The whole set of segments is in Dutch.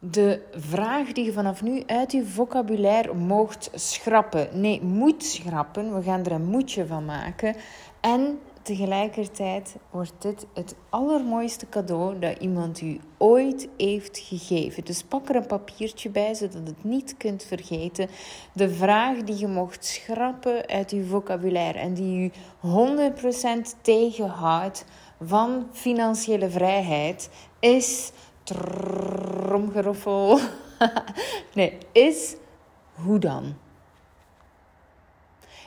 de vraag die je vanaf nu uit je vocabulaire mocht schrappen. Nee, moet schrappen. We gaan er een moedje van maken. En tegelijkertijd wordt dit het allermooiste cadeau dat iemand u ooit heeft gegeven. Dus pak er een papiertje bij, zodat het niet kunt vergeten. De vraag die je mocht schrappen uit uw vocabulaire en die u 100% tegenhoudt van financiële vrijheid is tromgeroffel. nee, is hoe dan?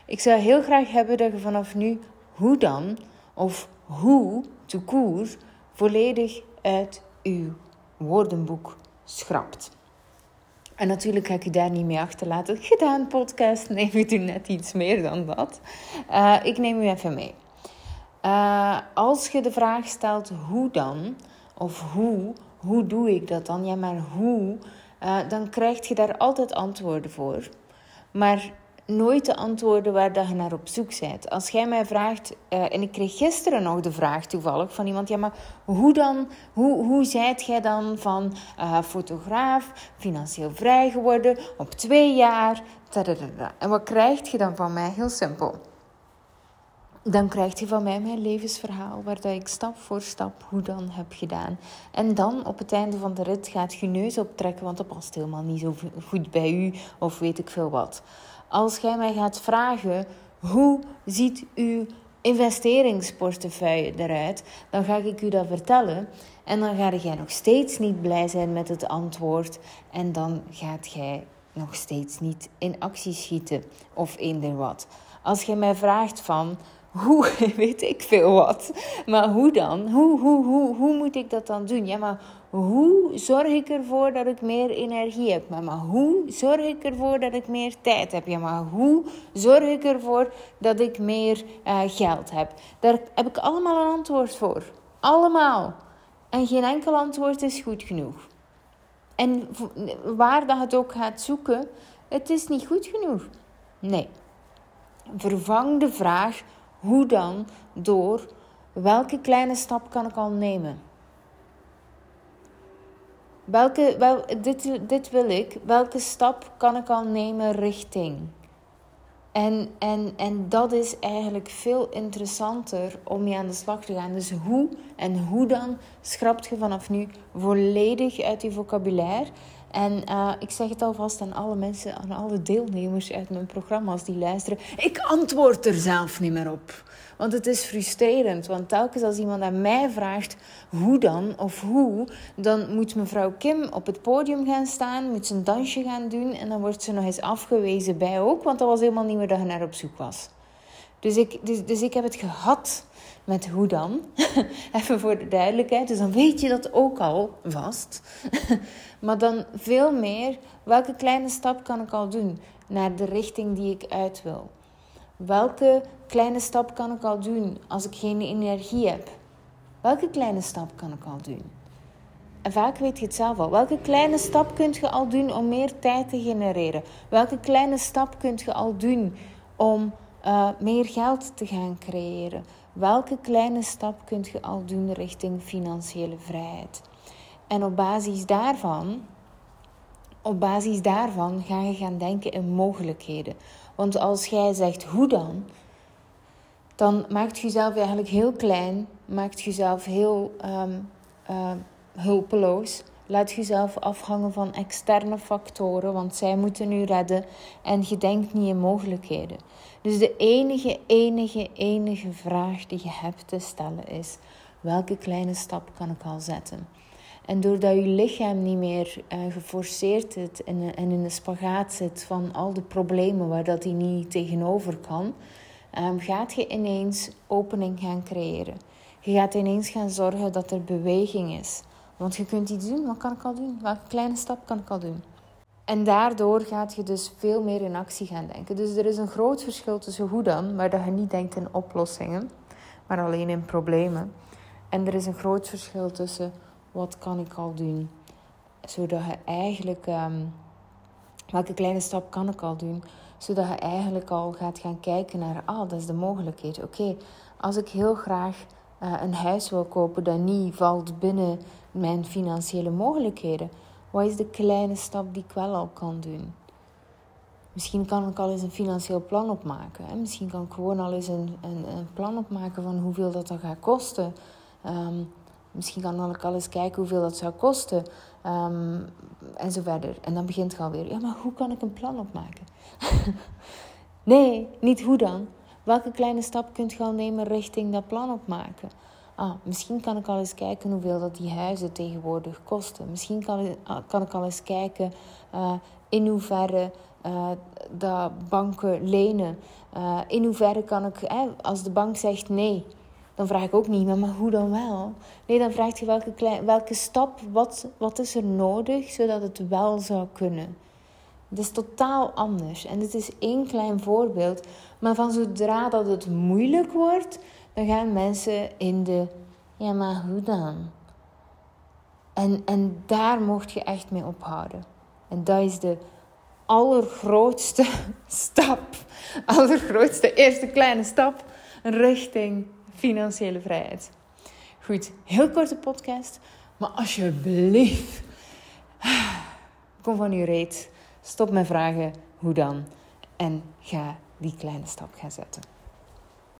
Ik zou heel graag hebben dat je vanaf nu hoe dan of hoe to koer volledig uit uw woordenboek schrapt. En natuurlijk ga ik u daar niet mee achterlaten. Gedaan, podcast. Nee, we doen net iets meer dan dat. Ik neem u even mee. Als je de vraag stelt hoe dan, of hoe, hoe doe ik dat dan? Ja, maar hoe? Uh, dan krijg je daar altijd antwoorden voor. Maar nooit de antwoorden waar dat je naar op zoek bent. Als jij mij vraagt, uh, en ik kreeg gisteren nog de vraag toevallig van iemand, ja, maar hoe dan, hoe, hoe zijt jij dan van uh, fotograaf, financieel vrij geworden op twee jaar? En wat krijg je dan van mij? Heel simpel dan krijg je van mij mijn levensverhaal, waar ik stap voor stap hoe dan heb gedaan. En dan op het einde van de rit gaat je neus optrekken, want dat past helemaal niet zo goed bij u, of weet ik veel wat. Als jij mij gaat vragen, hoe ziet uw investeringsportefeuille eruit, dan ga ik u dat vertellen. En dan ga jij nog steeds niet blij zijn met het antwoord. En dan gaat jij nog steeds niet in actie schieten of eender wat. Als jij mij vraagt van hoe, weet ik veel wat. Maar hoe dan? Hoe, hoe, hoe, hoe moet ik dat dan doen? Ja, maar hoe zorg ik ervoor dat ik meer energie heb? Maar, maar hoe zorg ik ervoor dat ik meer tijd heb? Ja, maar hoe zorg ik ervoor dat ik meer uh, geld heb? Daar heb ik allemaal een antwoord voor. Allemaal. En geen enkel antwoord is goed genoeg. En waar dat het ook gaat zoeken, het is niet goed genoeg. Nee. Vervang de vraag hoe dan? Door welke kleine stap kan ik al nemen? Welke, wel, dit, dit wil ik. Welke stap kan ik al nemen richting? En, en, en dat is eigenlijk veel interessanter om mee aan de slag te gaan. Dus hoe en hoe dan schrapt je vanaf nu volledig uit je vocabulaire. En uh, ik zeg het alvast aan alle mensen, aan alle deelnemers uit mijn programma's die luisteren. Ik antwoord er zelf niet meer op. Want het is frustrerend. Want telkens als iemand aan mij vraagt hoe dan of hoe, dan moet mevrouw Kim op het podium gaan staan, moet ze een dansje gaan doen en dan wordt ze nog eens afgewezen bij ook, want dat was helemaal niet meer dat je naar op zoek was. Dus ik, dus, dus ik heb het gehad met hoe dan. Even voor de duidelijkheid. Dus dan weet je dat ook al vast. maar dan veel meer, welke kleine stap kan ik al doen naar de richting die ik uit wil? Welke kleine stap kan ik al doen als ik geen energie heb? Welke kleine stap kan ik al doen? En vaak weet je het zelf al. Welke kleine stap kunt je al doen om meer tijd te genereren? Welke kleine stap kunt je al doen om uh, meer geld te gaan creëren? Welke kleine stap kunt je al doen richting financiële vrijheid? En op basis daarvan, op basis daarvan ga je gaan denken in mogelijkheden. Want als jij zegt hoe dan, dan maakt je jezelf eigenlijk heel klein, maakt jezelf heel um, uh, hulpeloos. Laat jezelf afhangen van externe factoren, want zij moeten u redden en je denkt niet in mogelijkheden. Dus de enige, enige, enige vraag die je hebt te stellen is: welke kleine stap kan ik al zetten? En doordat je lichaam niet meer uh, geforceerd zit en, in de spagaat zit van al de problemen waar dat hij niet tegenover kan, um, gaat je ineens opening gaan creëren. Je gaat ineens gaan zorgen dat er beweging is. Want je kunt iets doen, wat kan ik al doen? Welke kleine stap kan ik al doen? En daardoor gaat je dus veel meer in actie gaan denken. Dus er is een groot verschil tussen hoe dan, waar dat je niet denkt in oplossingen, maar alleen in problemen. En er is een groot verschil tussen wat kan ik al doen, zodat je eigenlijk, um, welke kleine stap kan ik al doen, zodat je eigenlijk al gaat gaan kijken naar, ah, dat is de mogelijkheid. Oké, als ik heel graag uh, een huis wil kopen dat niet valt binnen mijn financiële mogelijkheden, Wat is de kleine stap die ik wel al kan doen? Misschien kan ik al eens een financieel plan opmaken. Hè? Misschien kan ik gewoon al eens een, een, een plan opmaken van hoeveel dat, dat gaat kosten. Ehm, misschien kan ik al eens kijken hoeveel dat zou kosten. Ehm, en zo verder. En dan begint het alweer. Ja, maar hoe kan ik een plan opmaken? nee, niet hoe dan. Welke kleine stap kunt je al nemen richting dat plan opmaken? Ah, misschien kan ik al eens kijken hoeveel dat die huizen tegenwoordig kosten. Misschien kan, kan ik al eens kijken uh, in hoeverre uh, dat banken lenen. In hoeverre kan ik, als de bank zegt nee, dan vraag ik ook niet, maar, maar hoe dan wel? Nee, dan vraag je welke, klein, welke stap, wat, wat is er nodig zodat het wel zou kunnen. Het is totaal anders. En dit is één klein voorbeeld. Maar van zodra dat het moeilijk wordt, dan gaan mensen in de, ja maar hoe dan? En, en daar mocht je echt mee ophouden. En dat is de allergrootste stap, allergrootste eerste kleine stap richting financiële vrijheid. Goed, heel korte podcast, maar alsjeblieft, kom van uw reet, stop met vragen hoe dan en ga die kleine stap gaan zetten.